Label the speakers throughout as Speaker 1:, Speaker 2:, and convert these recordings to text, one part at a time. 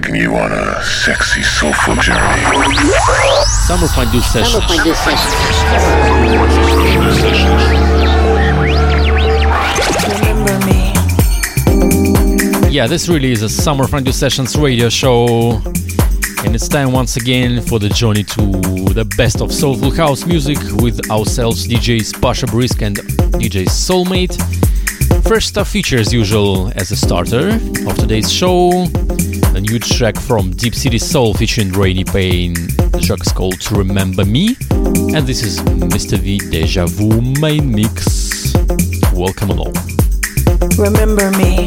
Speaker 1: taking you on a sexy, soulful journey.
Speaker 2: Summer Fondue Sessions.
Speaker 3: Summer Fondue Sessions.
Speaker 4: Remember me.
Speaker 2: Yeah, this really is a Summer Fondue Sessions radio show. And it's time once again for the journey to the best of soulful house music with ourselves, DJs Pasha Brisk and DJ Soulmate. First stuff features usual as a starter of today's show. A new track from Deep City Soul featuring Rainy Payne. The track is called Remember Me. And this is Mr. V Deja Vu main mix. Welcome along.
Speaker 4: Remember me.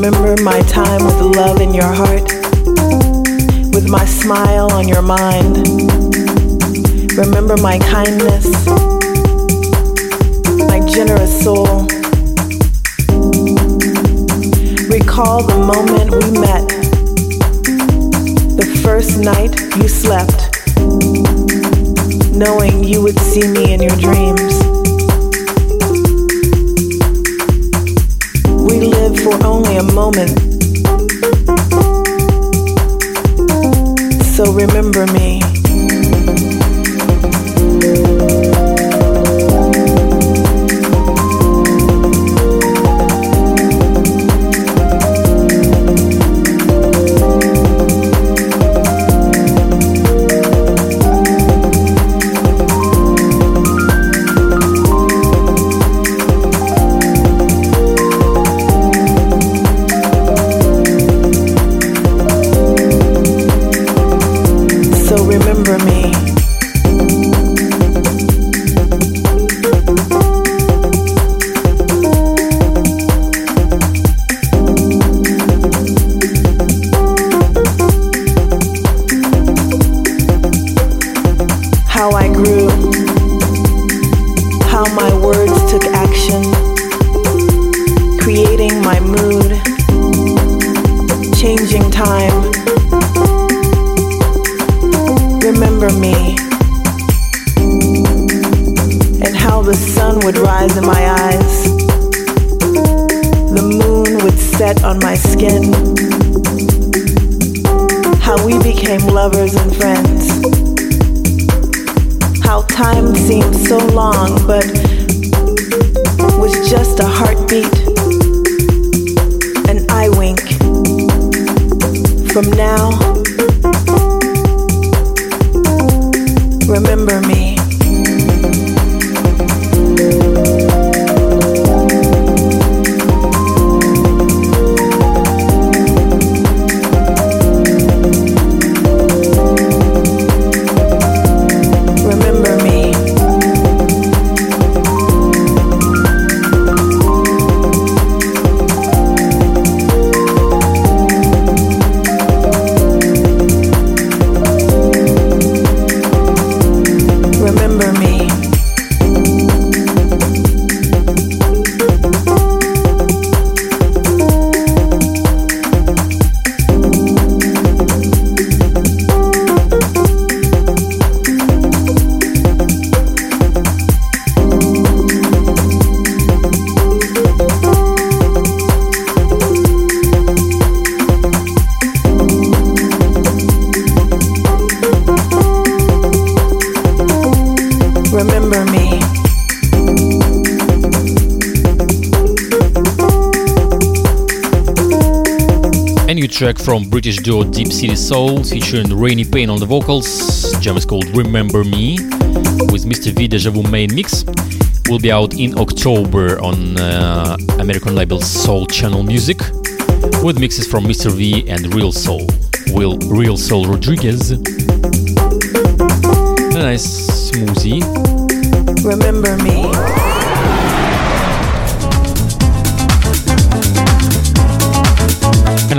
Speaker 4: Remember my time with love in your heart? With my smile on your mind? Remember my kindness? My generous soul? Recall the moment we met. The first night you slept. Knowing you would see me in your dreams. For only a moment. So remember me.
Speaker 2: Track from British duo Deep City Soul featuring Rainy Payne on the vocals. Jam is called Remember Me with Mr. V Deja Vu main mix. Will be out in October on uh, American label Soul Channel Music with mixes from Mr. V and Reelsoul. Will Reelsoul Rodriguez. A nice smoothie.
Speaker 4: Remember me.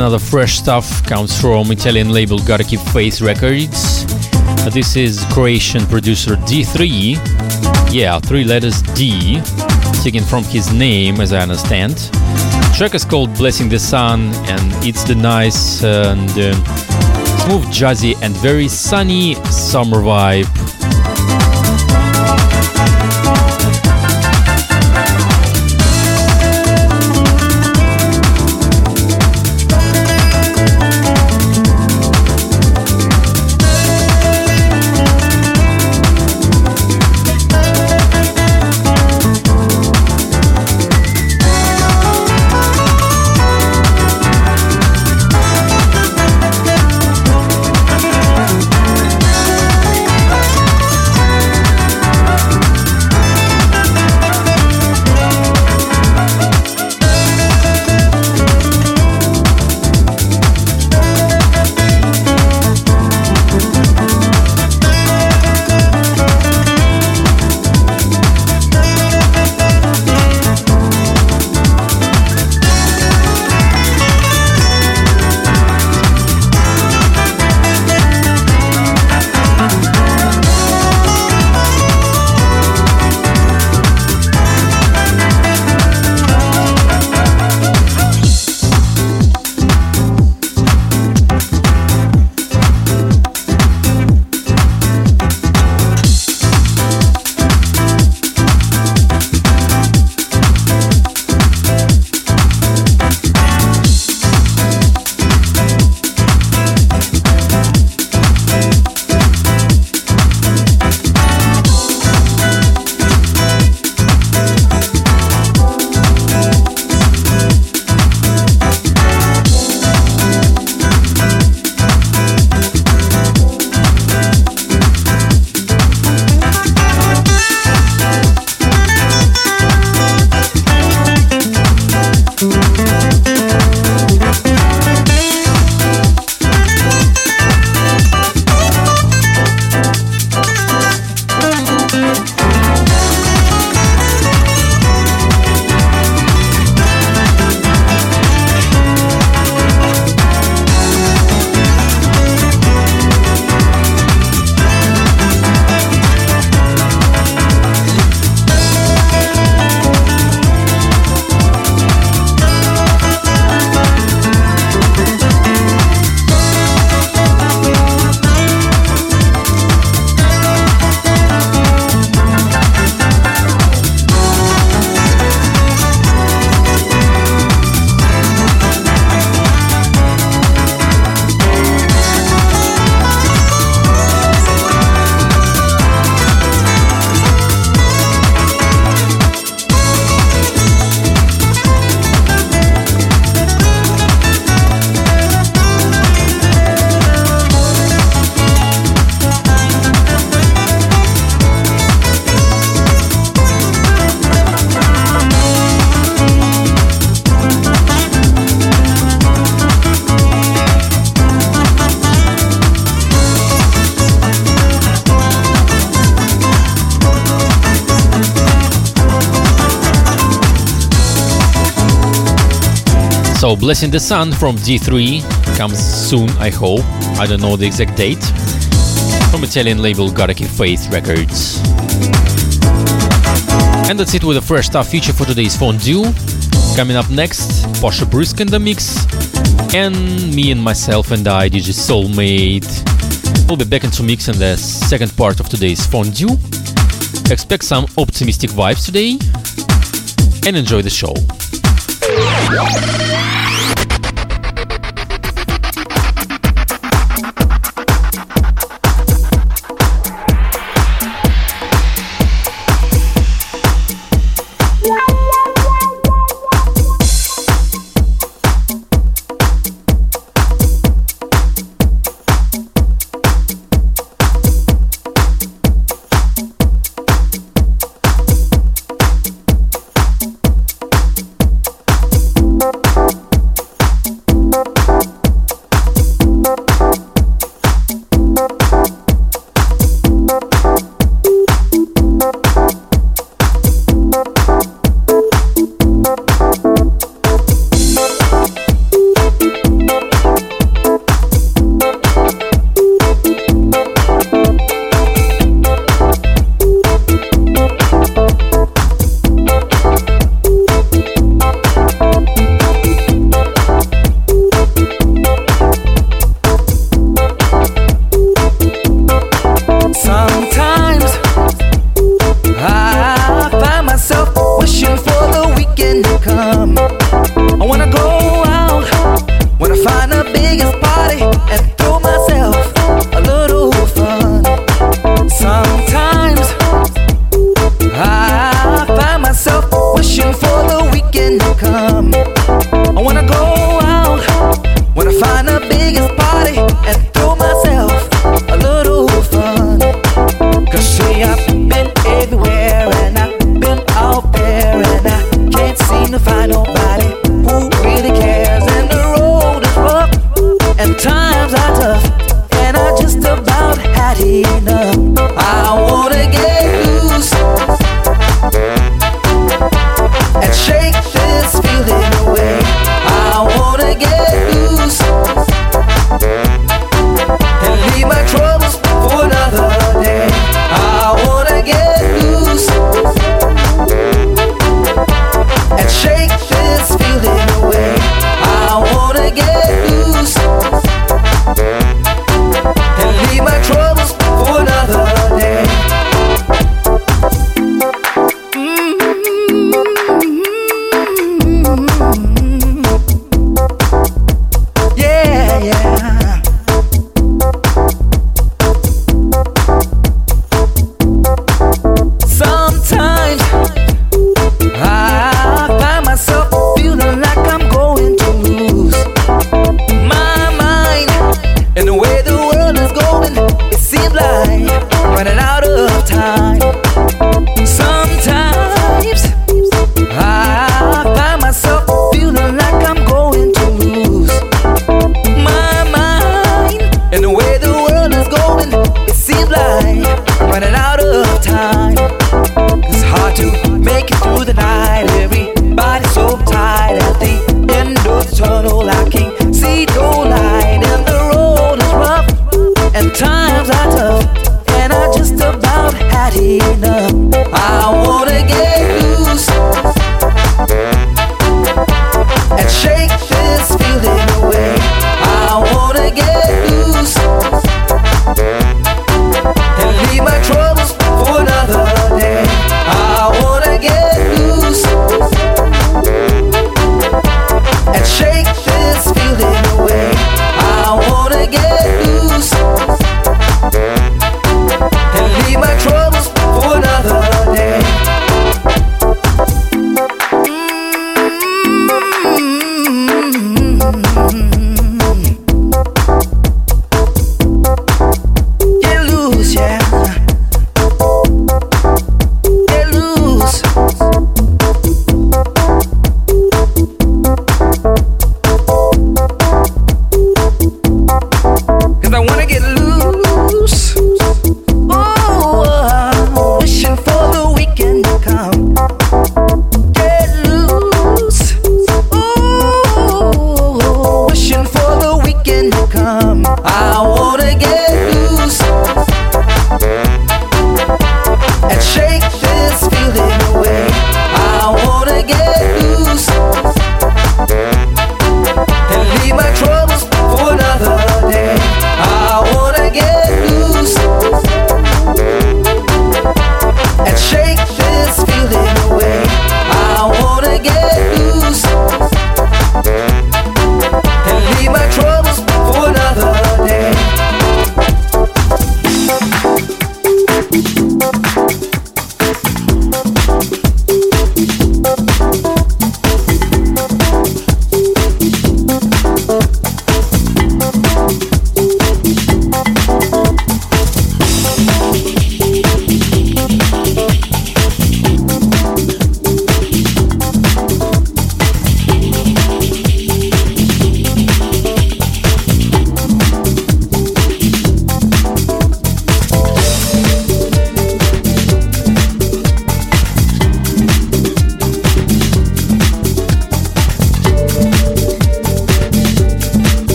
Speaker 2: Another fresh stuff comes from Italian label Gotta Keep Faith Records This is Croatian producer D3. Yeah, three letters D, taken from his name, as I understand. The track is called Blessing the Sun, and it's the nice and uh, smooth, jazzy, and very sunny summer vibe Blessing the Sun from D3 comes soon, I hope. I don't know the exact date. From Italian label Gotta Keep Faith Records. And that's it with a fresh stuff feature for today's fondue. Coming up next, Pasha Brisk in the mix. And me and myself and I, DJ Soulmate, We'll be back into mix in the second part of today's fondue. Expect some optimistic vibes today and enjoy the show.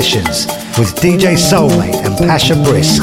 Speaker 5: Sessions with DJ Soulmate and Pasha Brisk.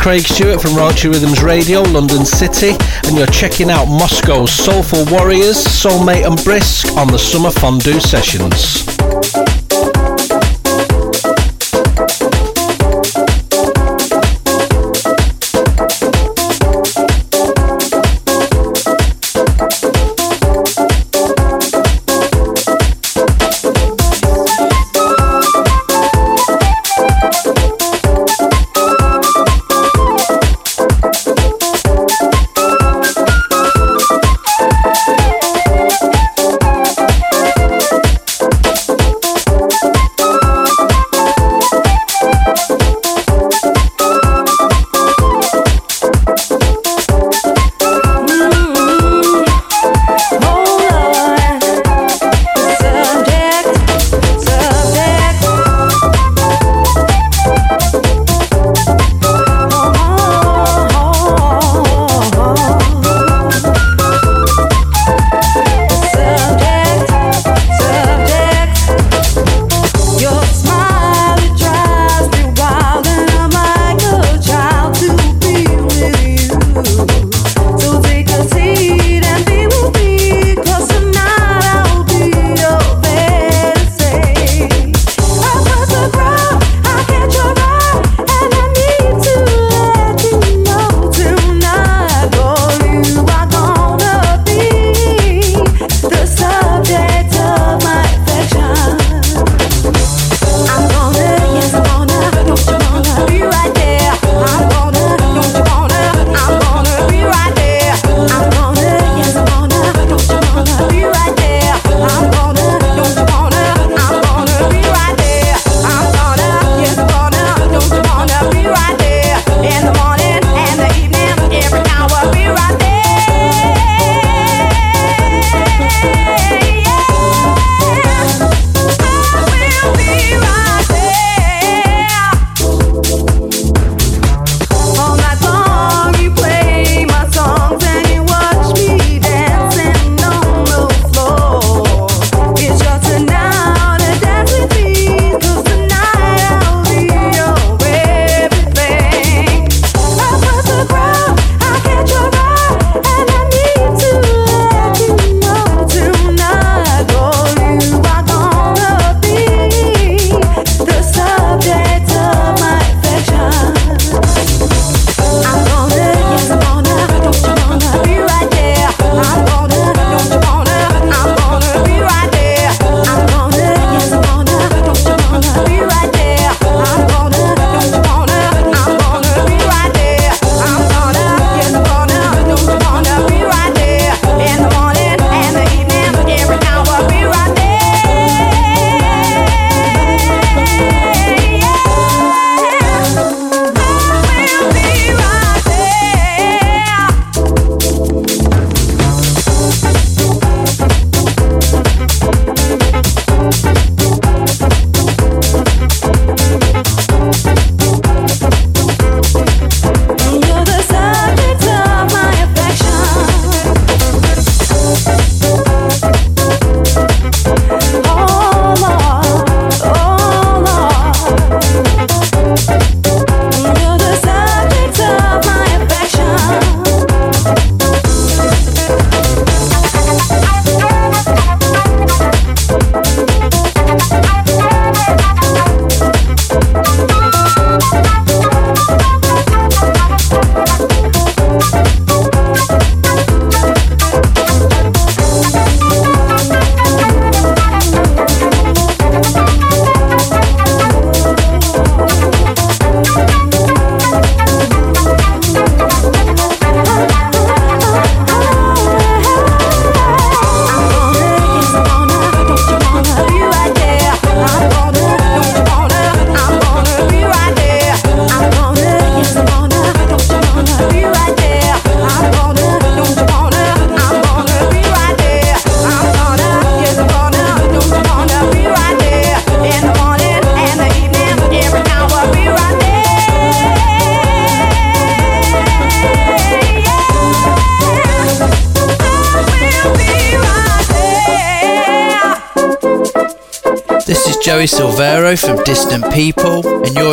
Speaker 6: Craig Stewart from Raunchy Rhythms Radio, London City, and you're checking out Moscow's Soulful Warriors, Soulmate and Brisk on the Summer Fondue Sessions.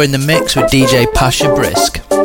Speaker 7: In the mix with DJ Pasha Brisk.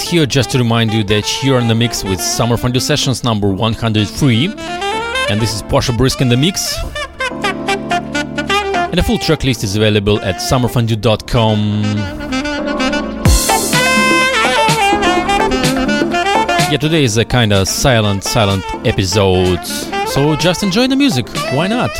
Speaker 8: Here just to remind you that you're in the mix with Summer Fondue Sessions number 103. And this is Pasha Brisk in the mix. And the full track list is available at summerfondue.com. Yeah, today is a kind of silent, silent episode. So just enjoy the music. Why not?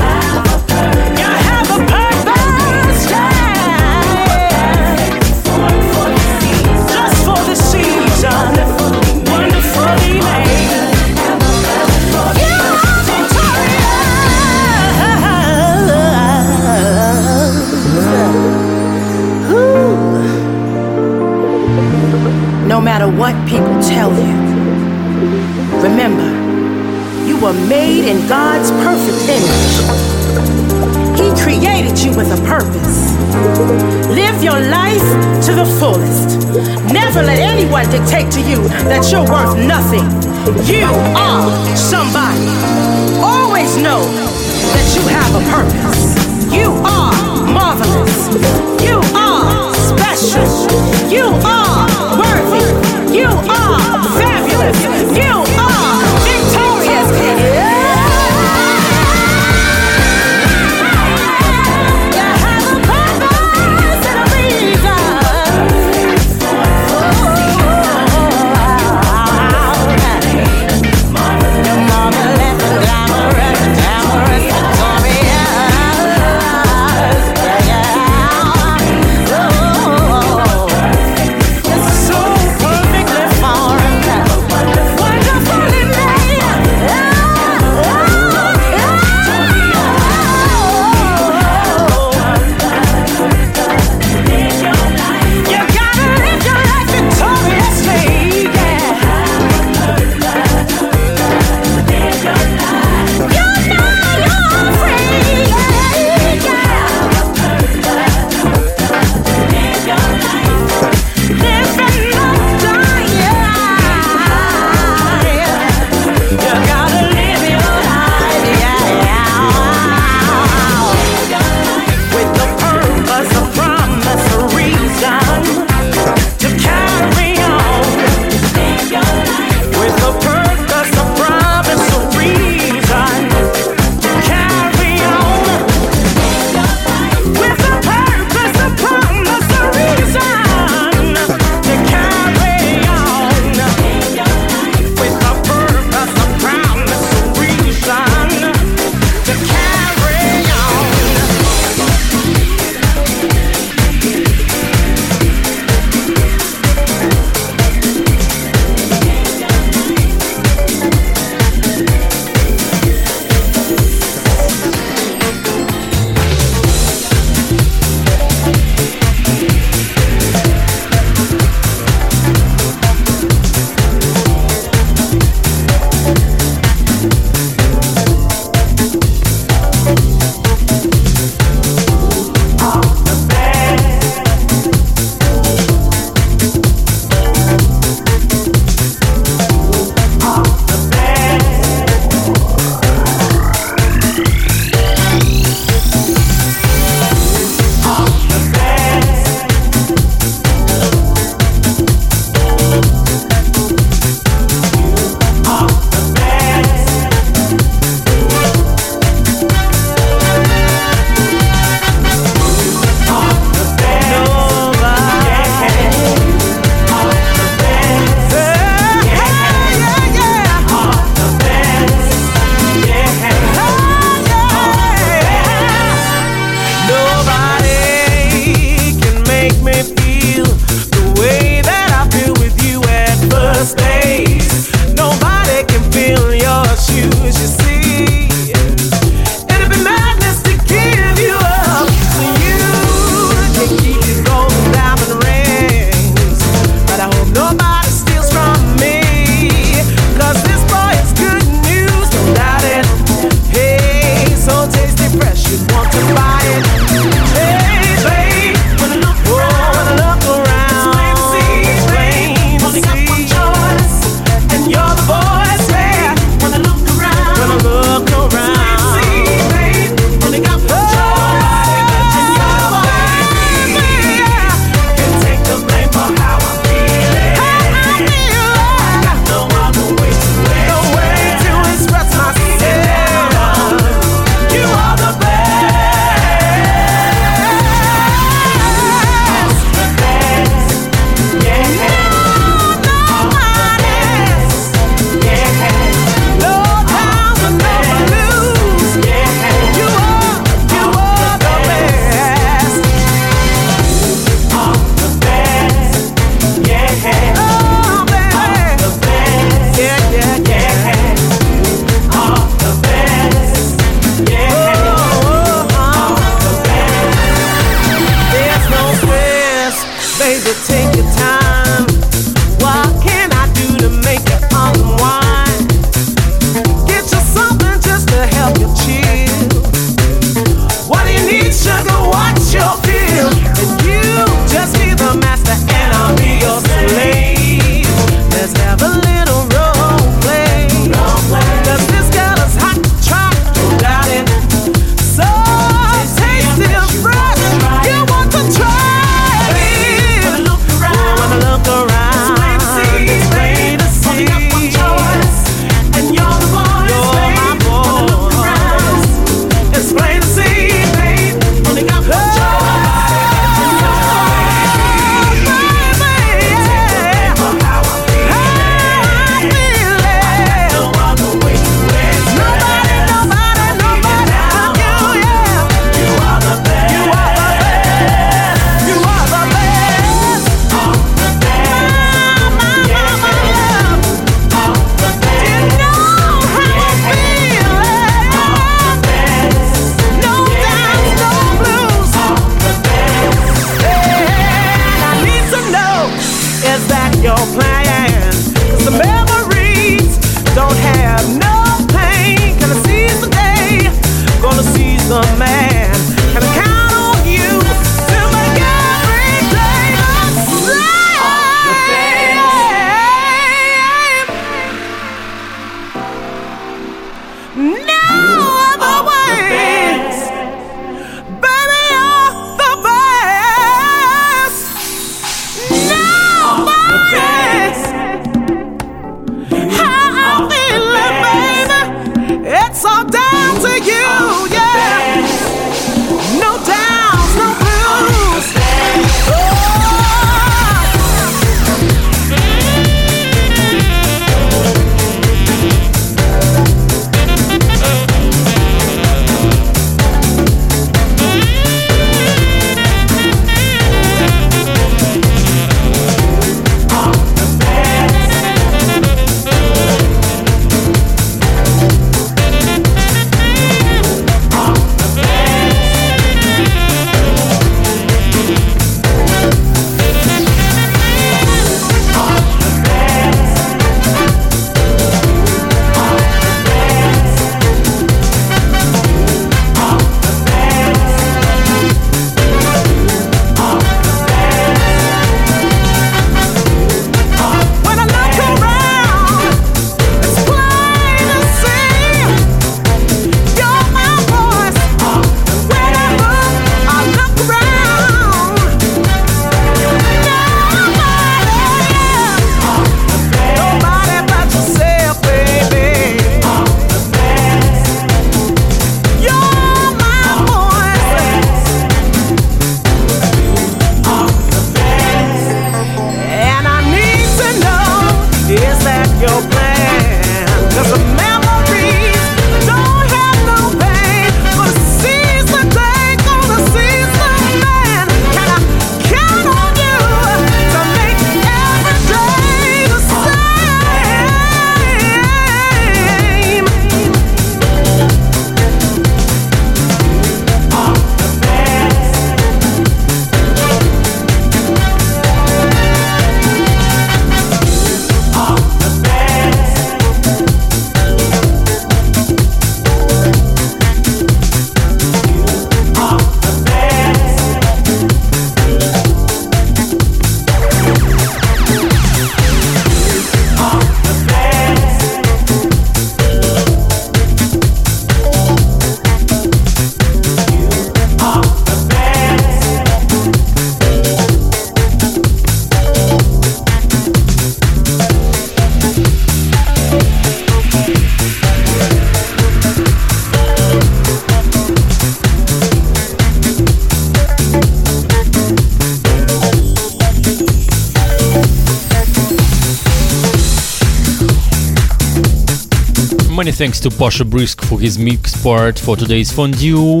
Speaker 8: Thanks to Pasha Brisk for his mix part for today's fondue.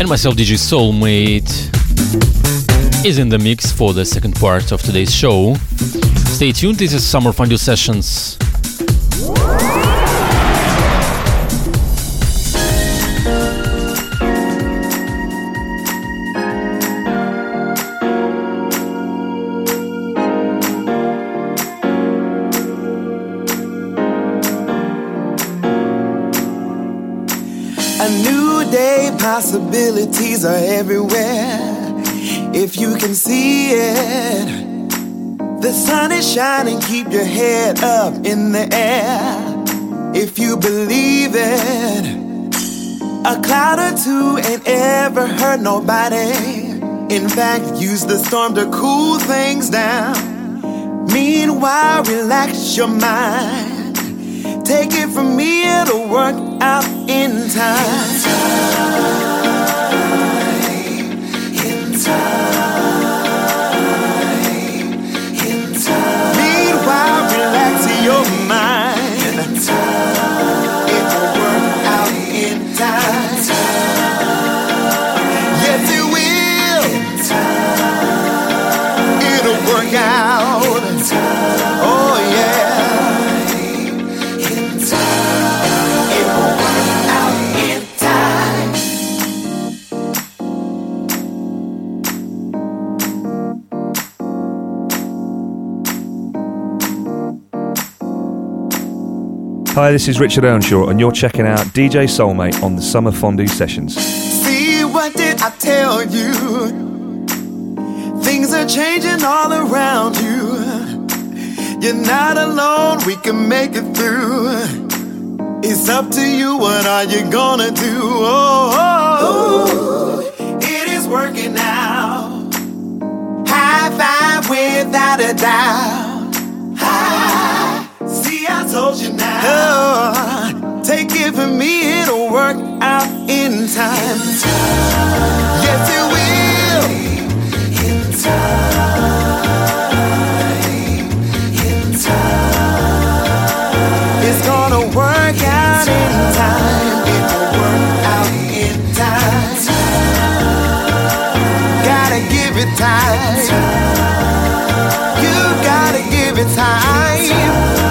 Speaker 8: And myself, DJ Soulmate, is in the mix for the second part of today's show. Stay tuned, this is Summer Fondue Sessions.
Speaker 9: Everywhere. If you can see it, the sun is shining, keep your head up in the air. If you believe it, a cloud or two ain't ever hurt nobody. In fact, use the storm to cool things down. Meanwhile, relax your mind. Take it from me, it'll work out in time. time.
Speaker 10: Hi, this is Richard Earnshaw, and you're checking out DJ Soulmate on the Summer Fondue Sessions.
Speaker 9: See, what did I tell you? Things are changing all around you. You're not alone, we can make it through. It's up to you, what are you gonna do? Oh, oh, oh. it is working out. High five without a doubt. Take it from me, it'll work out in time. Yes, it will. In time. In time. It's gonna work out in time. It will work out in time. Gotta give it time. You gotta give it time.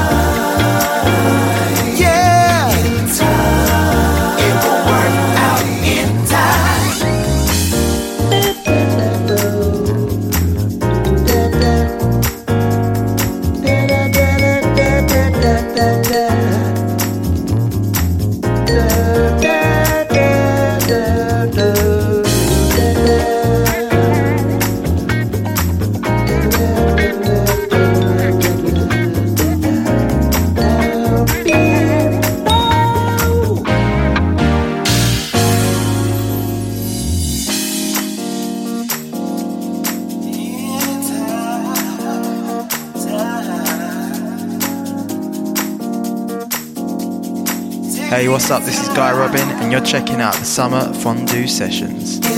Speaker 11: Up? This is Guy Robin, and you're checking out the Summer Fondue Sessions.
Speaker 9: Yeah,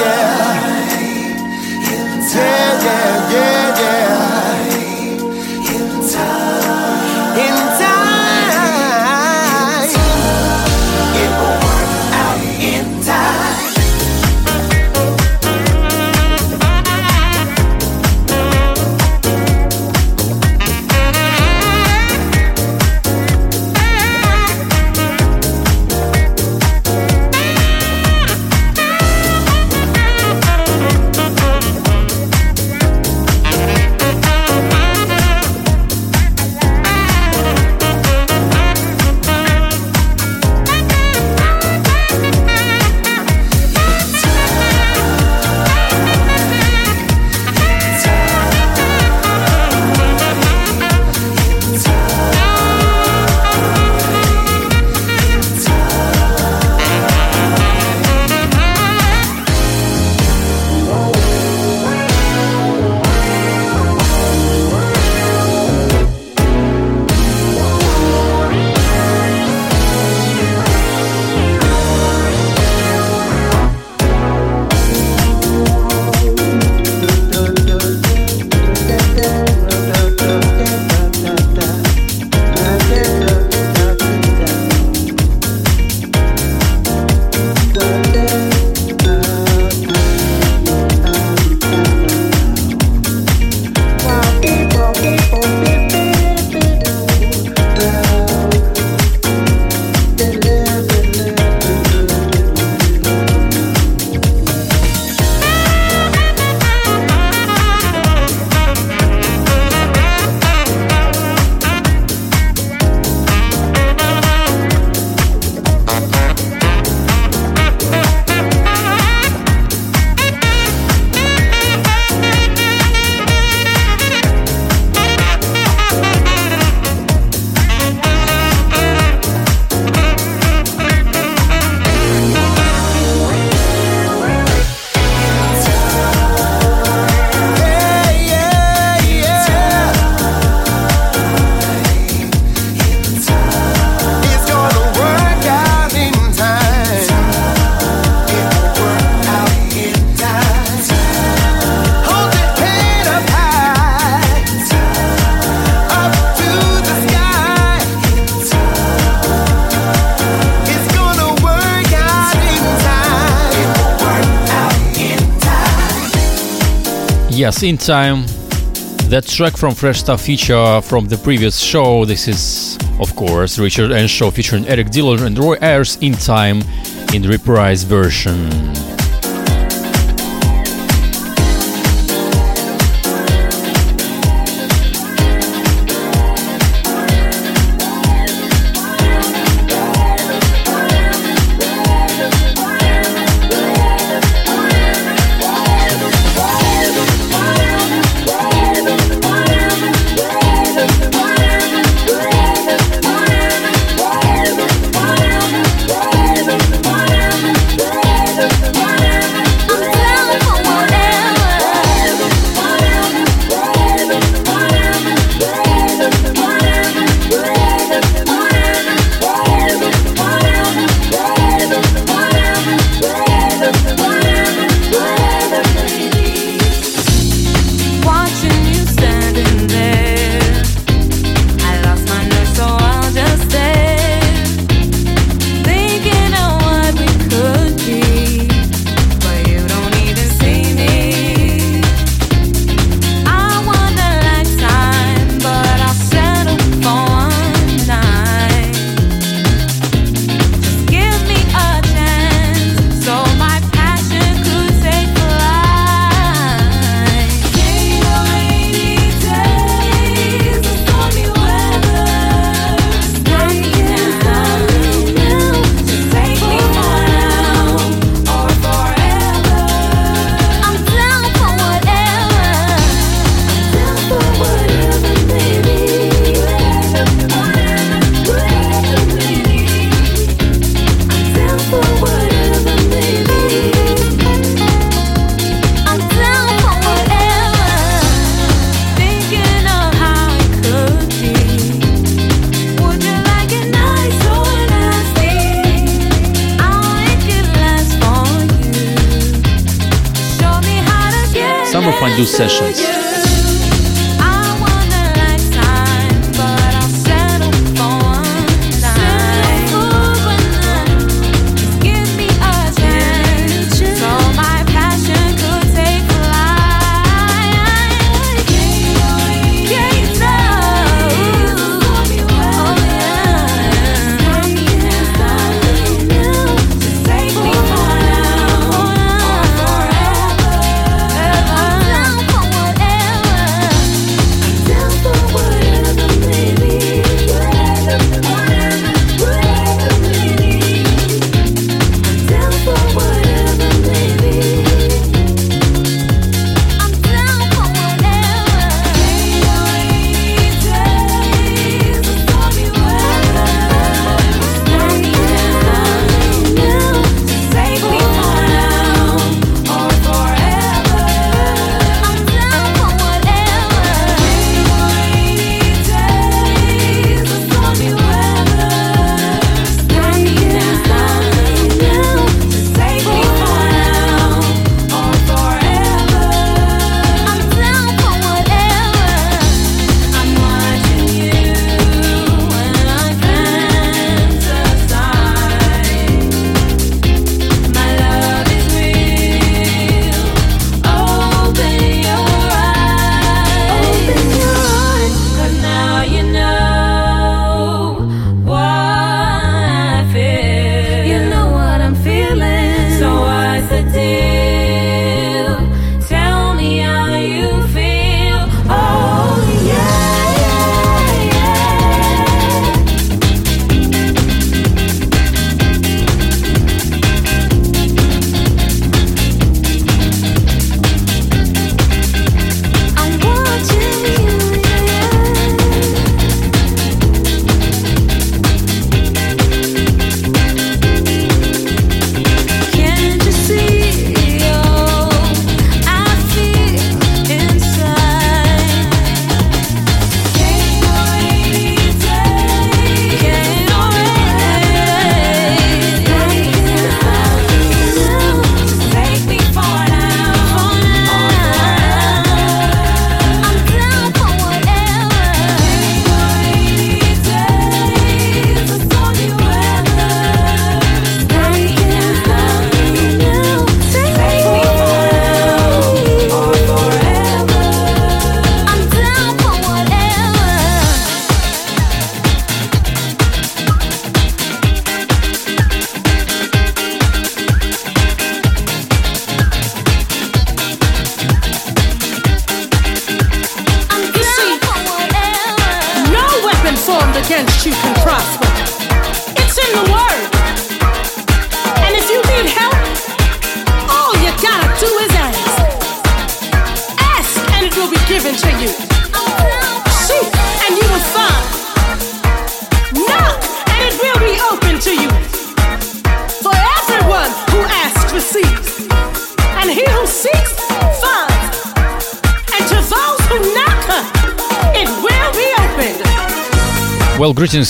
Speaker 9: yeah. Yeah, yeah, yeah, yeah. In time.
Speaker 8: That track from Fresh Stuff feature from the previous show. This is, of course, Richard Earnshaw featuring Eric Dillon and Roy Ayers in time in the reprise version.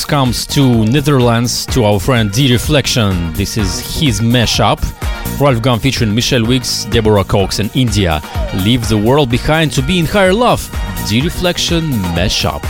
Speaker 2: Comes to Netherlands to our friend D Reflection. This is his mashup. Ralf Gum featuring Michelle Weeks, Deborah Cox, and India. Leave the world behind to be in higher love. D Reflection mashup.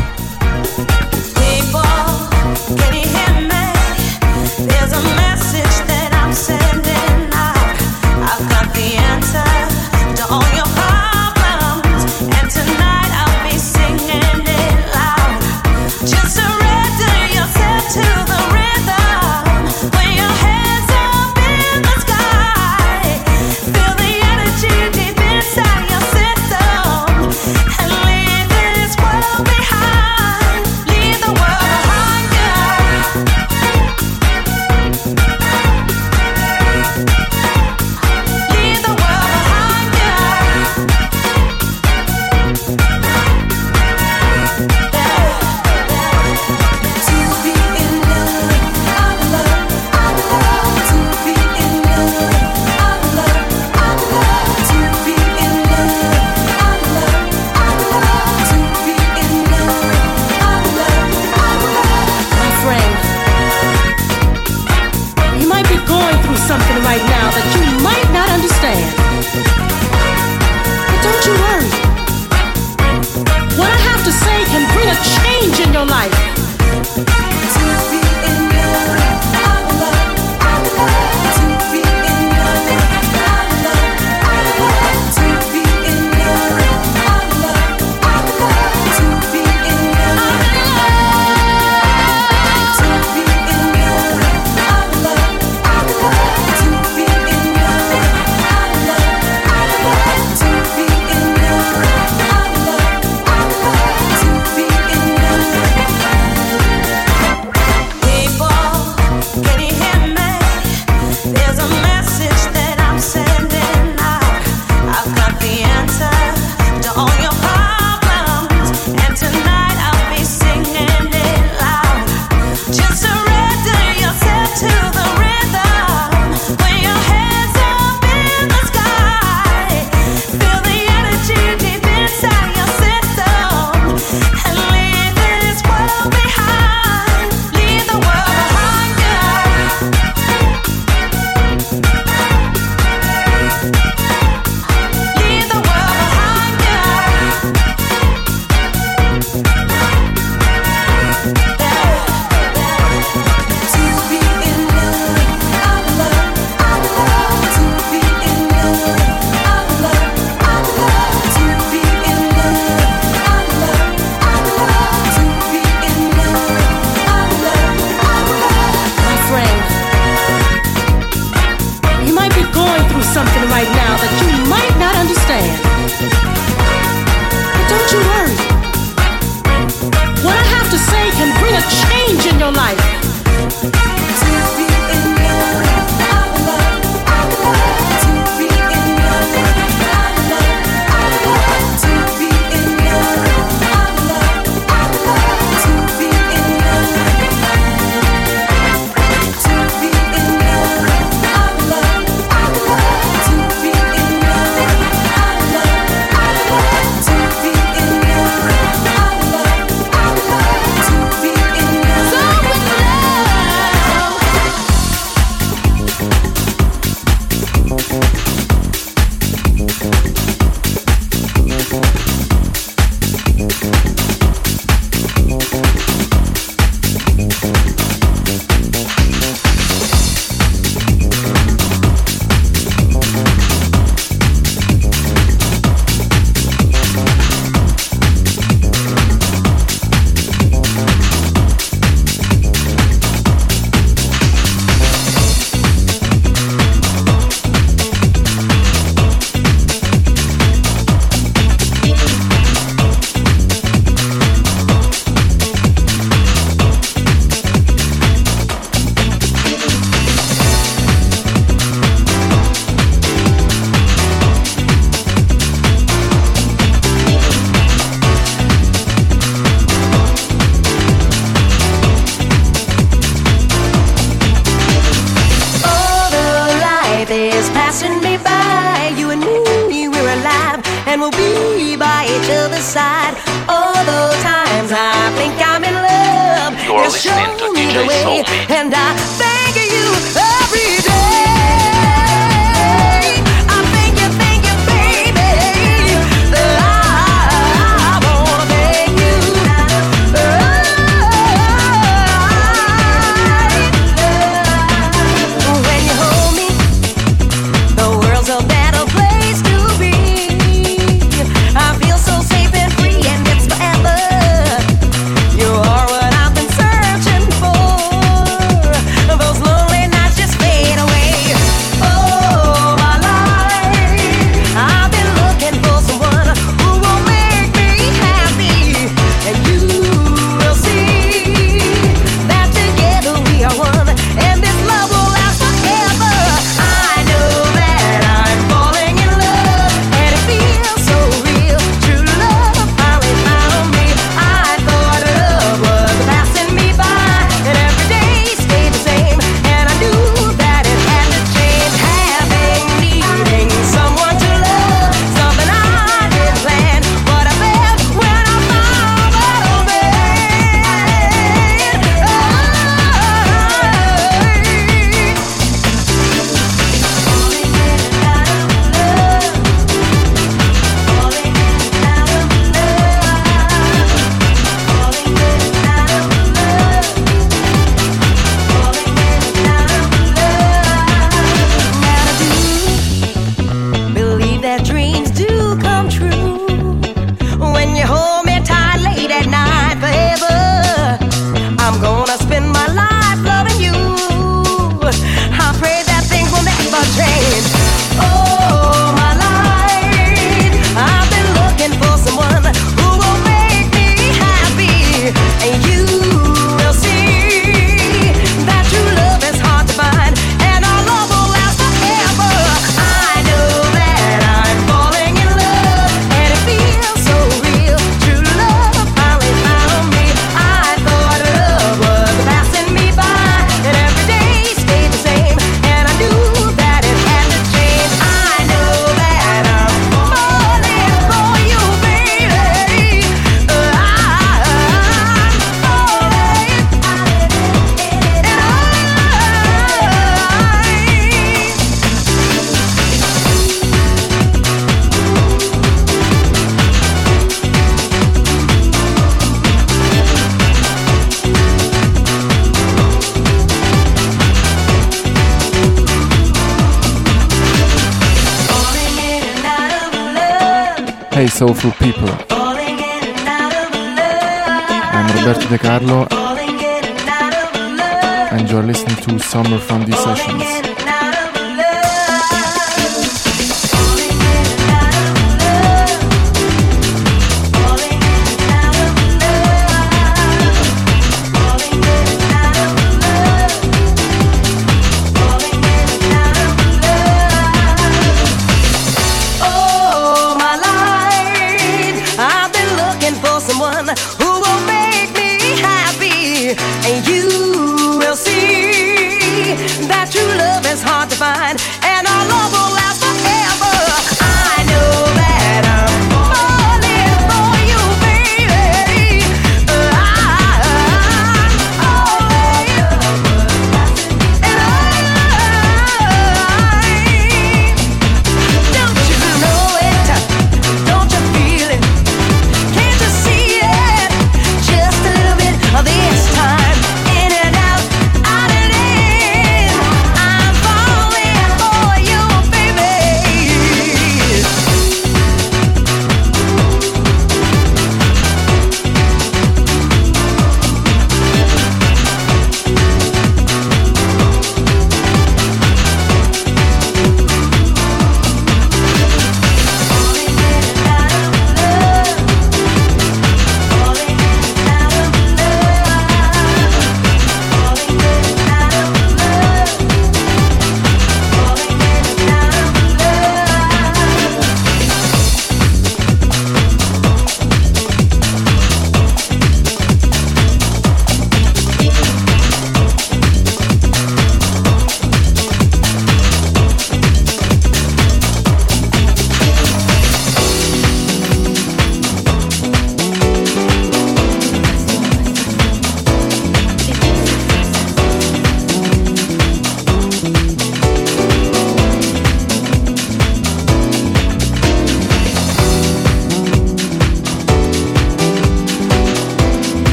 Speaker 12: escucharlo.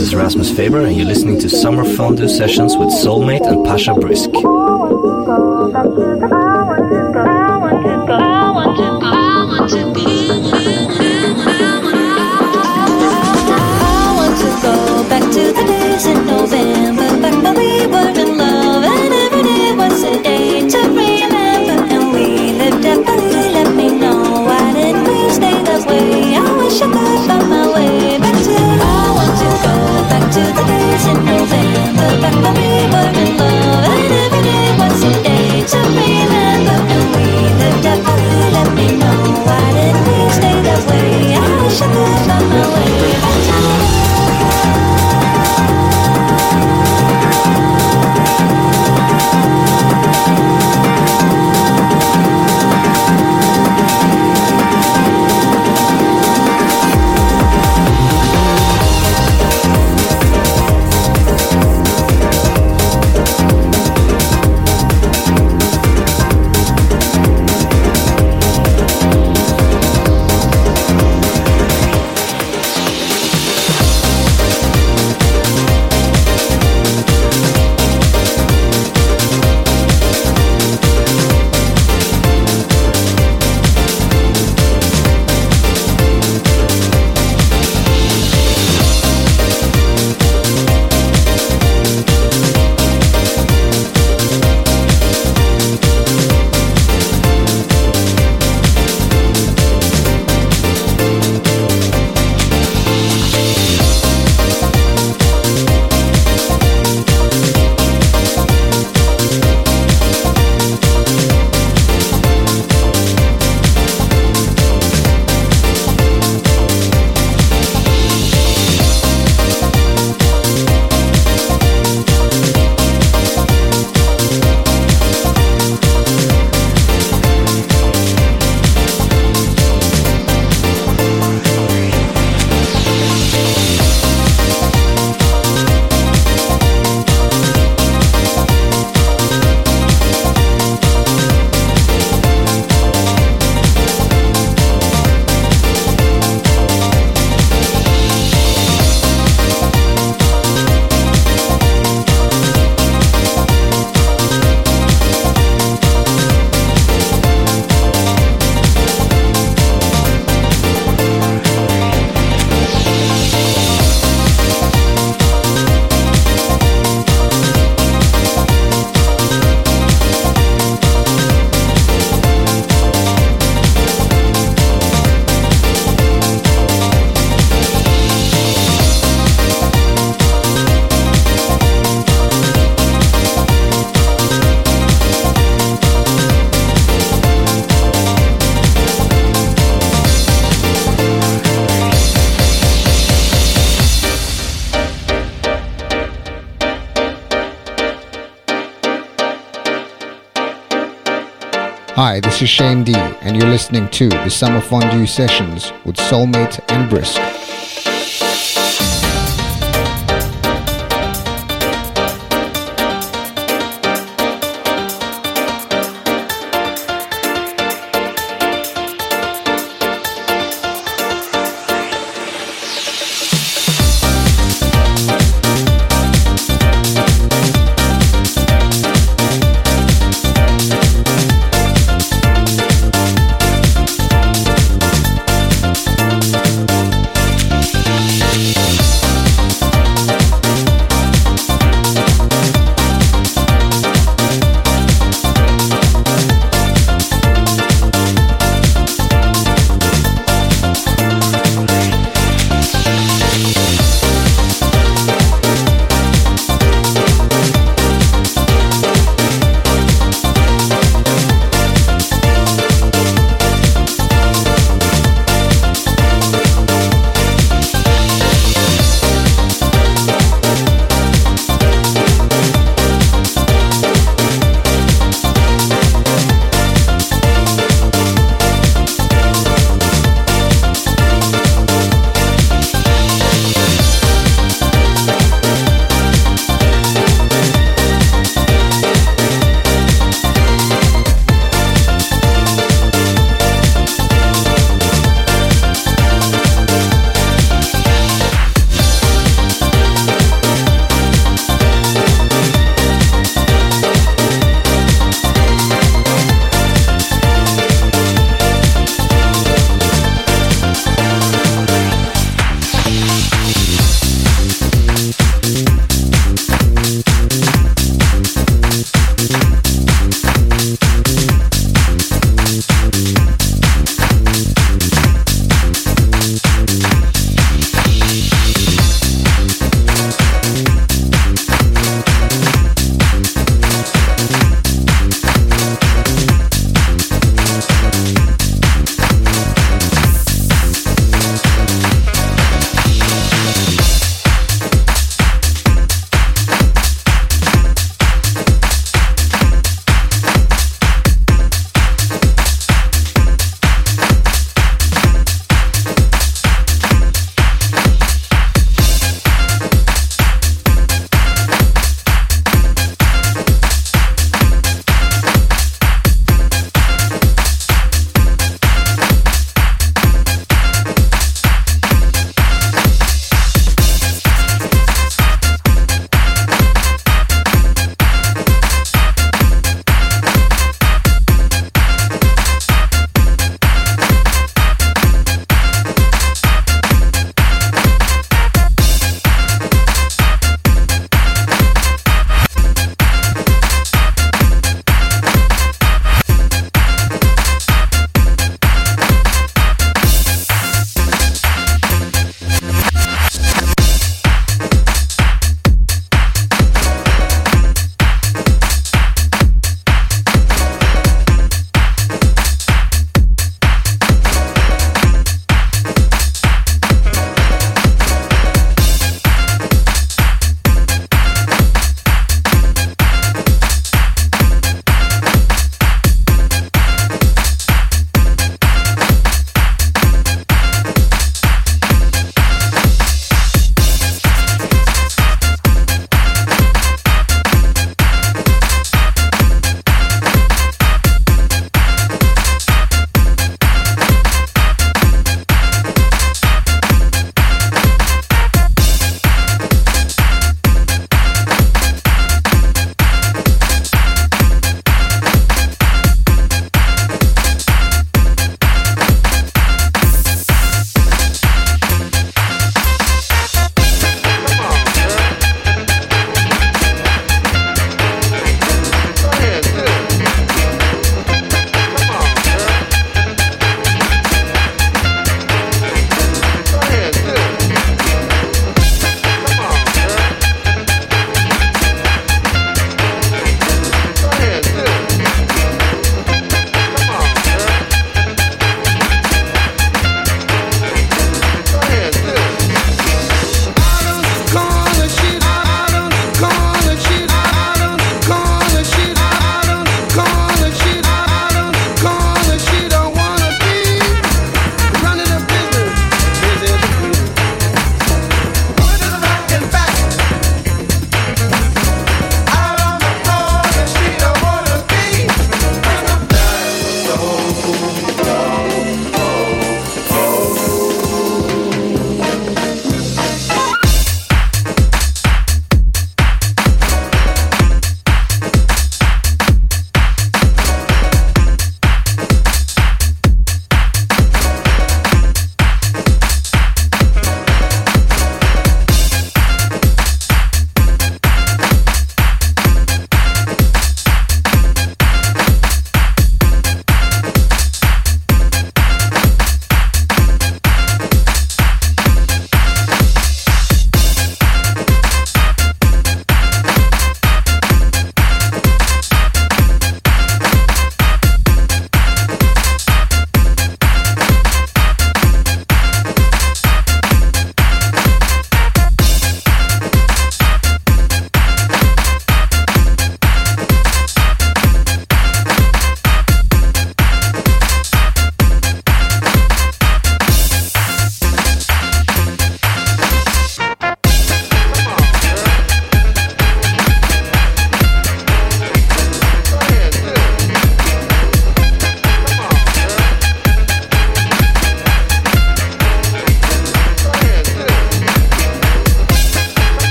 Speaker 12: This is
Speaker 13: Rasmus Faber, and you're listening to Summer Fondue Sessions with Soulmate and Pasha Brisk.
Speaker 14: Hi, this is Shane D, and you're listening to the Summer Fondue Sessions with Soulmate and Brisk.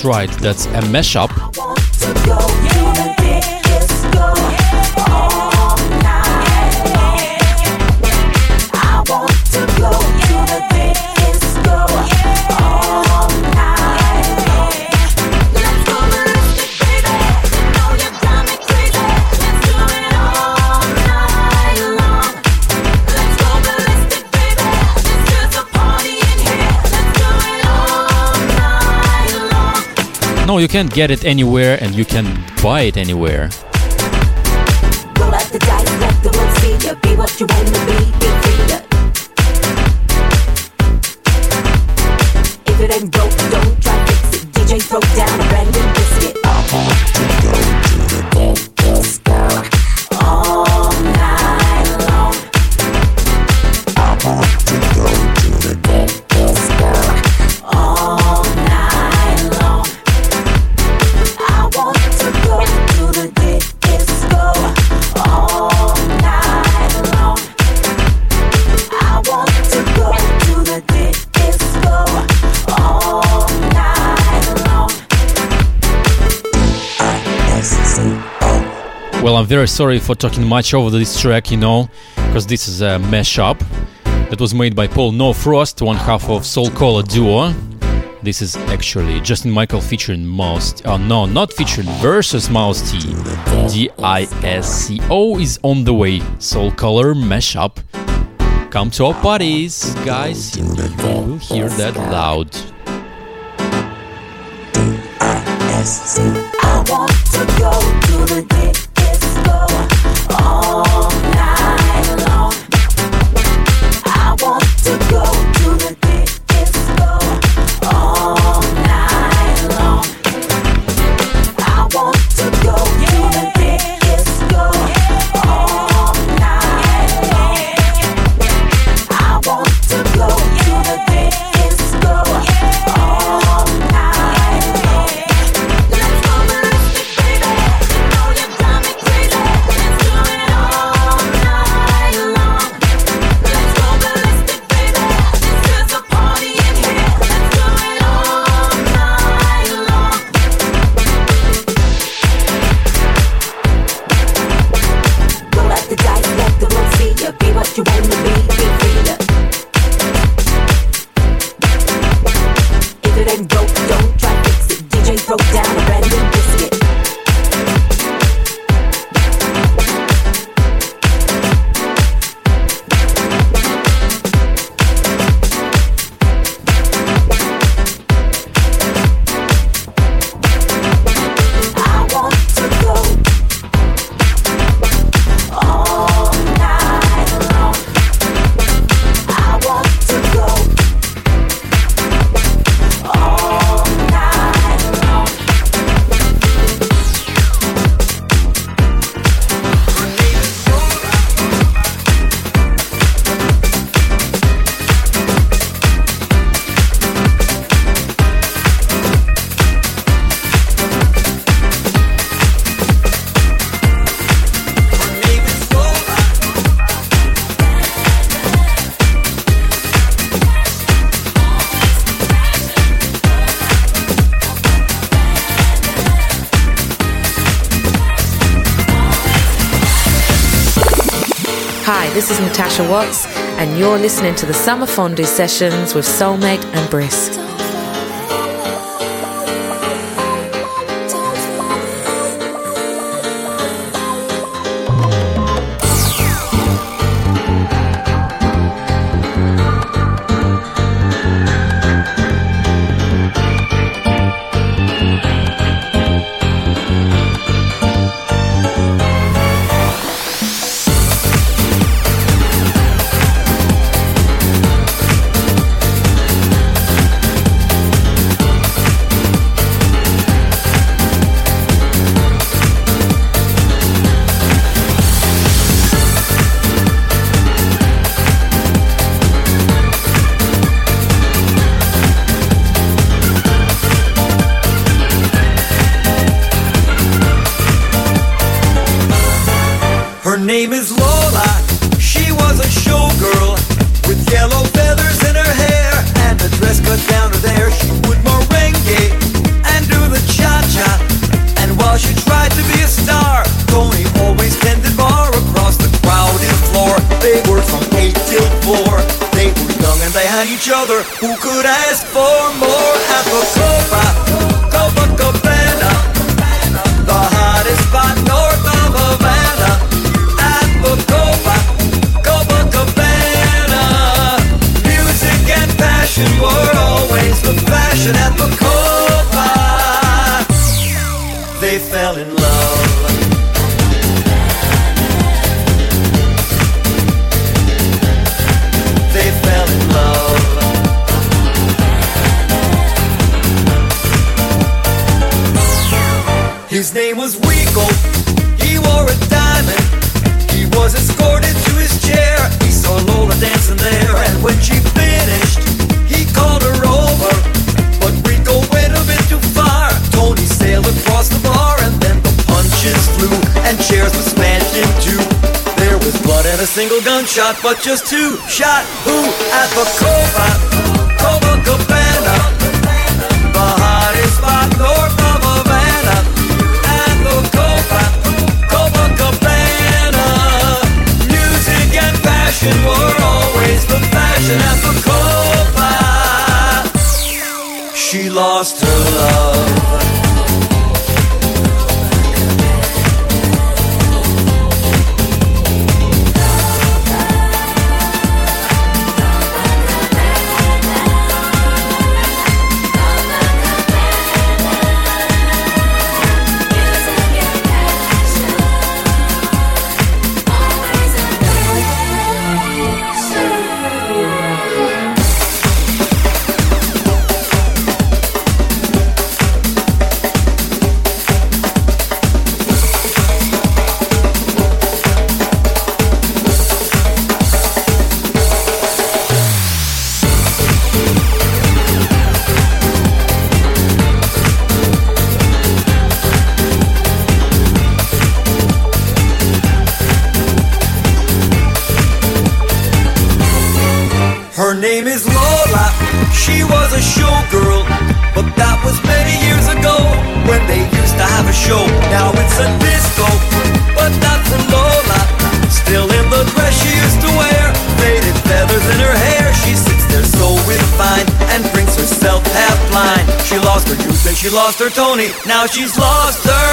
Speaker 2: That's right, that's a mashup
Speaker 15: you
Speaker 2: can't get it anywhere and you can't buy it anywhere. I'm very sorry for talking much over this track, you know, because this is a mashup that was made by Paul No Frost, one half of Soul Cola duo. This is actually Justin Michael featuring Mouse. Oh no, not featuring versus Mousse T. D I S C O is on the way. Soul Color mashup. Come to our parties, guys. You will hear that loud.
Speaker 15: I want to go to the
Speaker 16: Kasha Watts, and you're listening to the Summer Fondue Sessions with Soulmate and Brisk.
Speaker 17: fell in love. They fell in love. His name was Rico. He wore a diamond. He was escorted to his chair. He saw Lola dancing there, and when she finished. shares with Spanish and Jew. There was blood and a single gunshot, but just two shot who at the Copa, Cabana. the hottest spot north of Havana. At the Copa, Cabana. music and fashion were always the fashion at the Copa. She lost her love. Lost her Tony, now she's lost her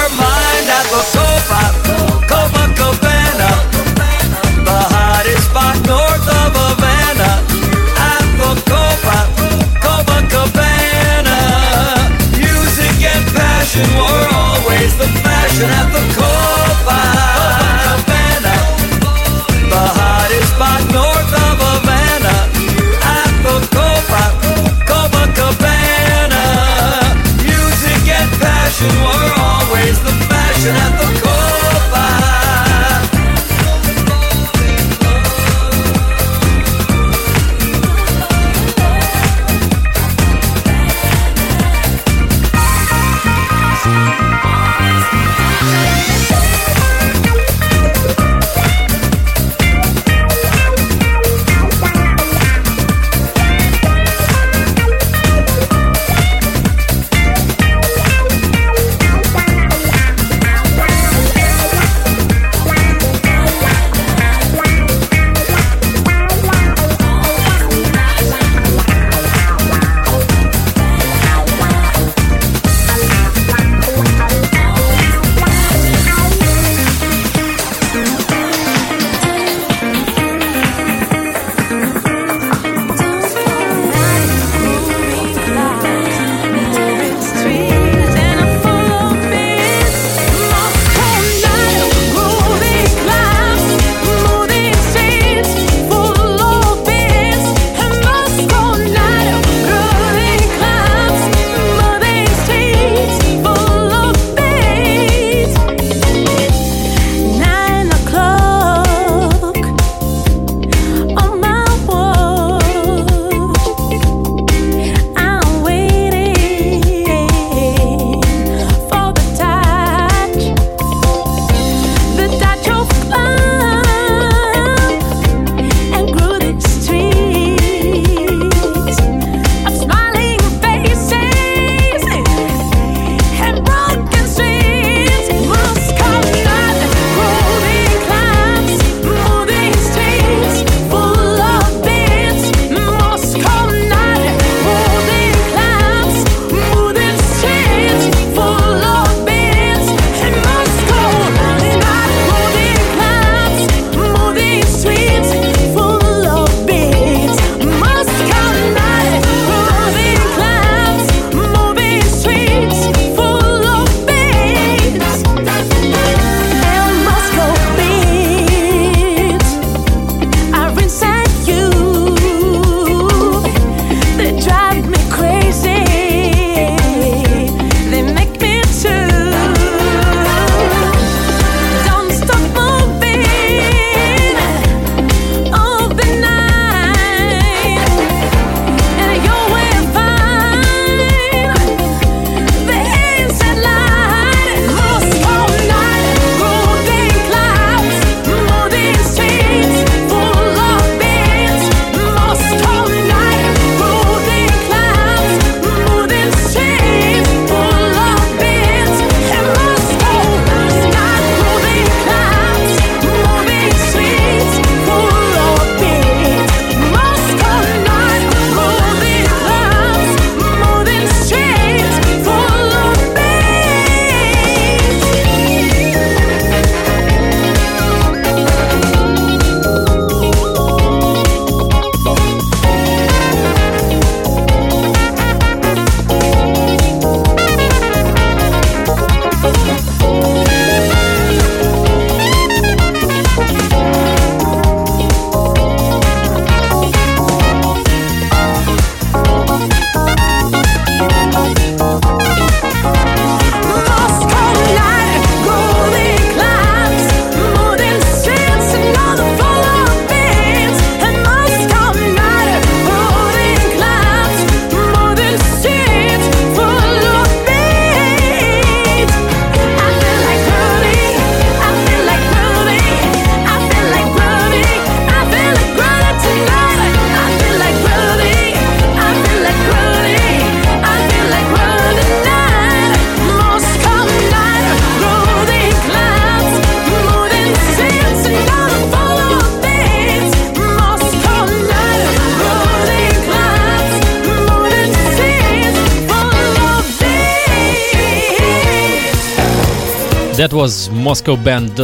Speaker 2: was Moscow band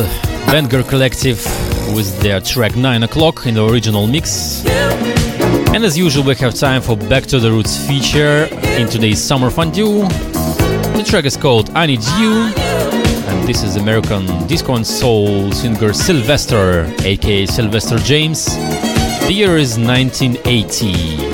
Speaker 2: Banger Collective with their track 9 o'clock in the original mix. And as usual, we have time for Back to the Roots feature in today's Summer Fondue. The track is called I Need You, and this is American disco and soul singer Sylvester, aka Sylvester James. The year is 1980.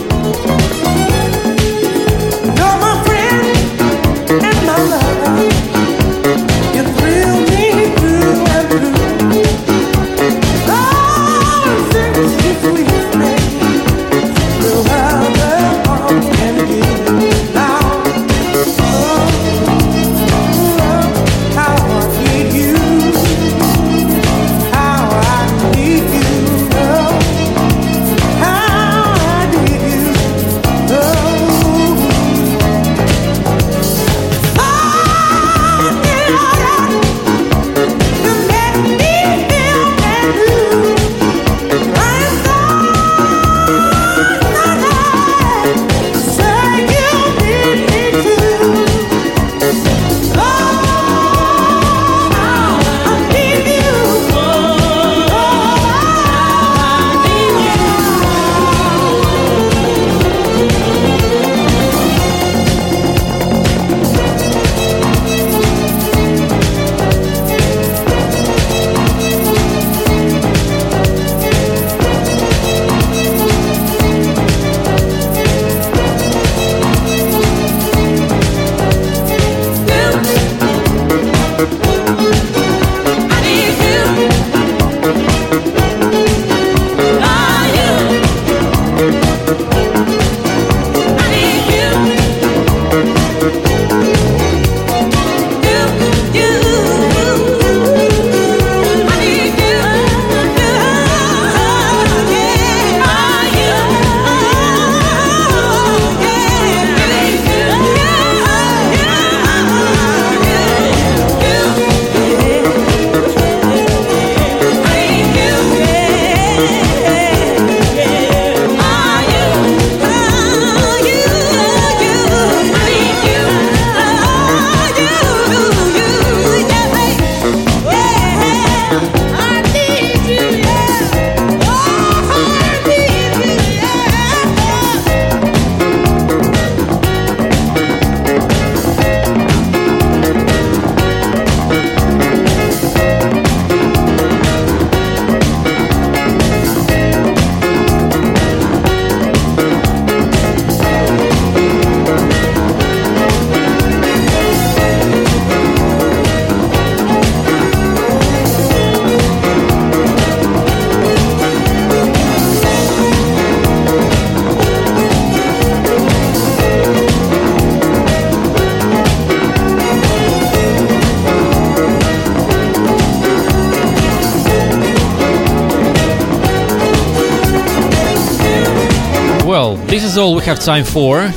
Speaker 18: Have
Speaker 2: time for.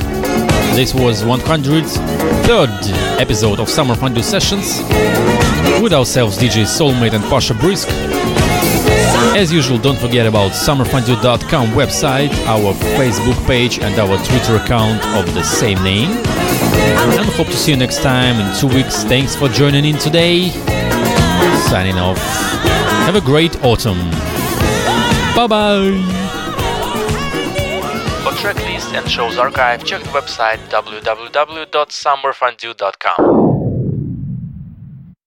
Speaker 2: This was 103rd episode of Summer Fondue Sessions with ourselves DJ Soulmate and Pasha Brisk. As usual, don't forget about summerfondue.com website, our Facebook page, and our Twitter account of the same name. And hope to see you next time in two weeks. Thanks for joining in today. Signing off. Have a great autumn. Bye bye.
Speaker 19: And shows archive, check the website www.summerfondue.com.